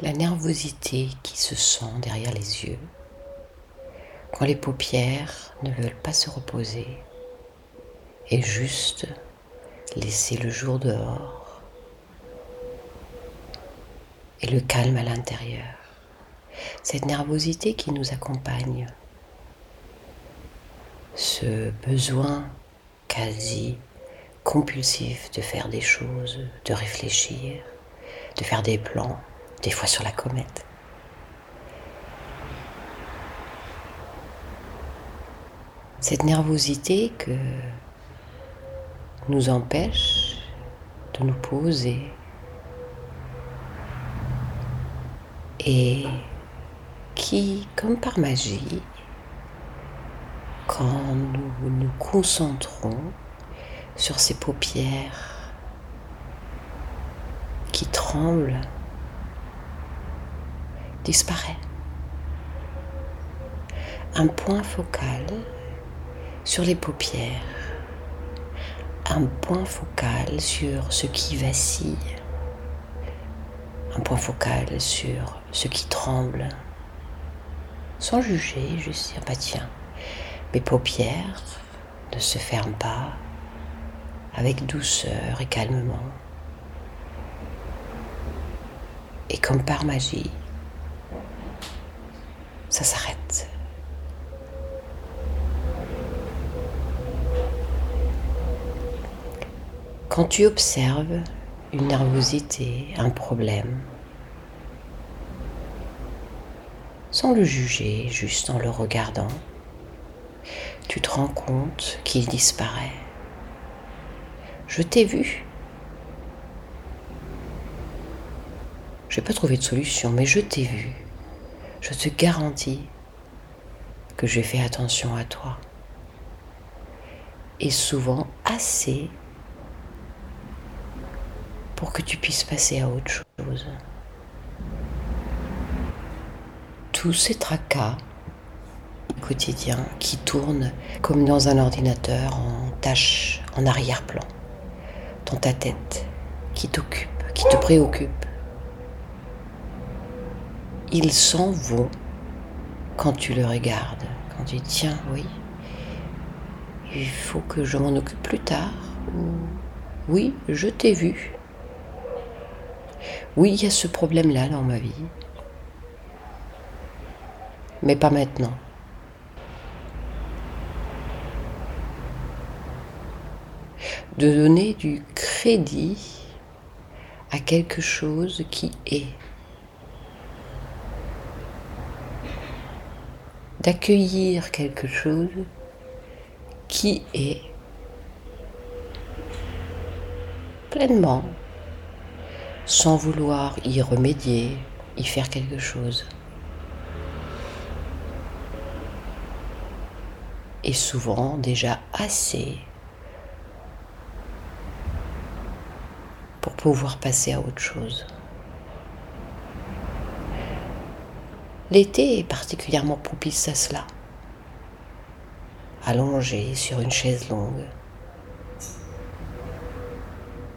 la nervosité qui se sent derrière les yeux quand les paupières ne veulent pas se reposer et juste laisser le jour dehors et le calme à l'intérieur. Cette nervosité qui nous accompagne, ce besoin quasi compulsif de faire des choses, de réfléchir, de faire des plans, des fois sur la comète. Cette nervosité que nous empêche de nous poser et qui, comme par magie, quand nous nous concentrons sur ces paupières qui tremblent, disparaît. Un point focal sur les paupières, un point focal sur ce qui vacille, un point focal sur ce qui tremble, sans juger, juste dire, bah tiens, mes paupières ne se ferment pas avec douceur et calmement. Et comme par magie, ça s'arrête. Quand tu observes une nervosité, un problème, sans le juger, juste en le regardant, tu te rends compte qu'il disparaît. Je t'ai vu. Je n'ai pas trouvé de solution, mais je t'ai vu je te garantis que j'ai fait attention à toi. Et souvent assez pour que tu puisses passer à autre chose. Tous ces tracas quotidiens qui tournent comme dans un ordinateur en tâche, en arrière-plan, dans ta tête, qui t'occupe, qui te préoccupe, ils s'en vont quand tu le regardes, quand tu dis tiens, oui, il faut que je m'en occupe plus tard, ou oui, je t'ai vu. Oui, il y a ce problème-là dans ma vie, mais pas maintenant. De donner du crédit à quelque chose qui est. d'accueillir quelque chose qui est pleinement, sans vouloir y remédier, y faire quelque chose. Et souvent déjà assez pour pouvoir passer à autre chose. L'été est particulièrement propice à cela. Allongé sur une chaise longue,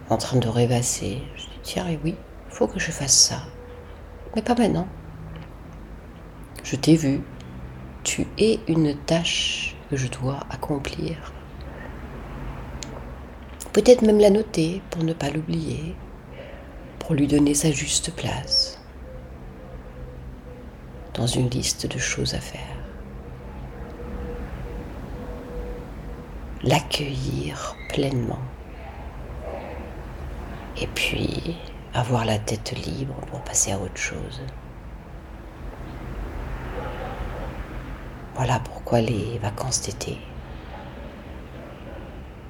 en train de rêvasser, je dis tiens, et oui, il faut que je fasse ça. Mais pas maintenant. Je t'ai vu. Tu es une tâche que je dois accomplir. Peut-être même la noter pour ne pas l'oublier, pour lui donner sa juste place dans une liste de choses à faire. L'accueillir pleinement. Et puis avoir la tête libre pour passer à autre chose. Voilà pourquoi les vacances d'été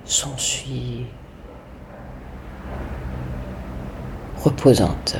sont si reposantes.